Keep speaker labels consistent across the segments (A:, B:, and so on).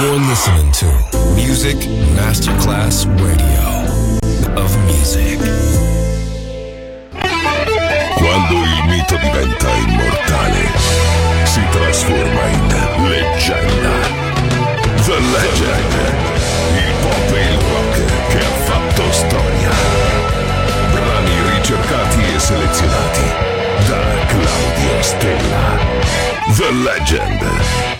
A: You're listening to Music Masterclass Radio of Music.
B: Quando il mito diventa immortale, si trasforma in leggenda. The Legend, il pop e il rock che ha fatto storia. Brani ricercati e selezionati da Claudio Stella. The Legend.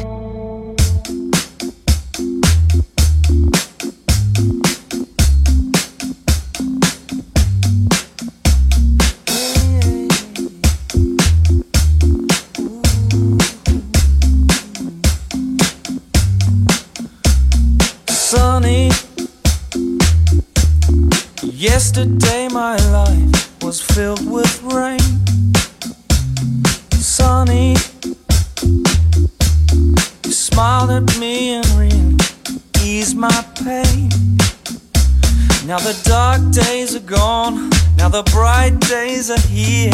B: The bright days are here.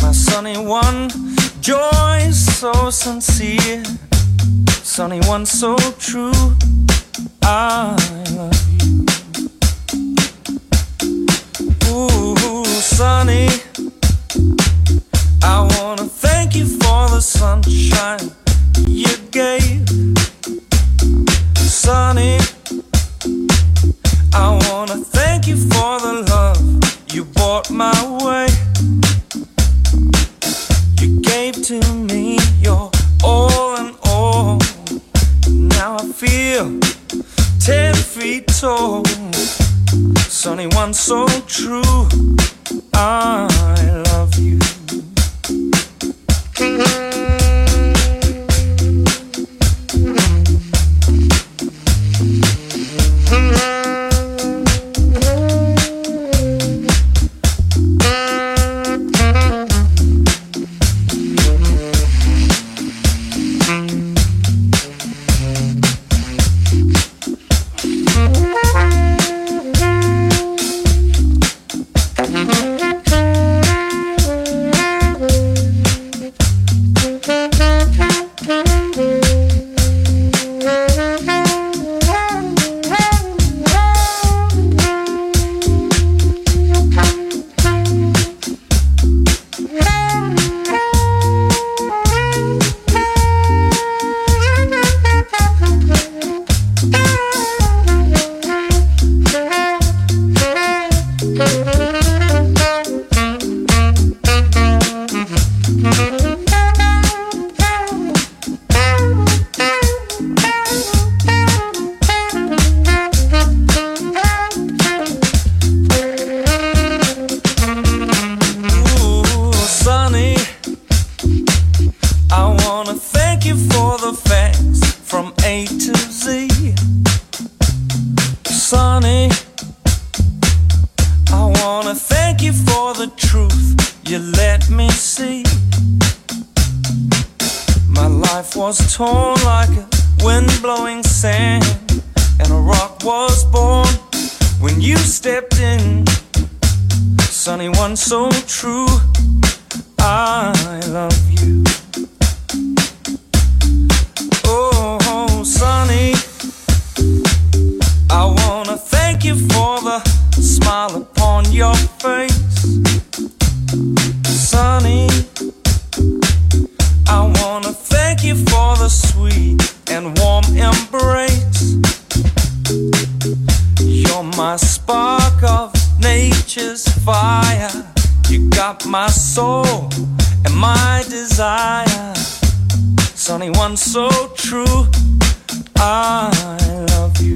B: My sunny one, joy so sincere. Sunny one, so true. I love you. Ooh, sunny. I wanna thank you for the sunshine you gave. Sunny. I wanna thank you for my was torn like a wind blowing sand, and a rock was born when you stepped in. Sunny one so true. I love you. Oh, Sunny. I wanna thank you for the smile upon your face. Sunny. Thank you for the sweet and warm embrace. You're my spark of nature's fire. You got my soul and my desire. Sunny one so true. I love you.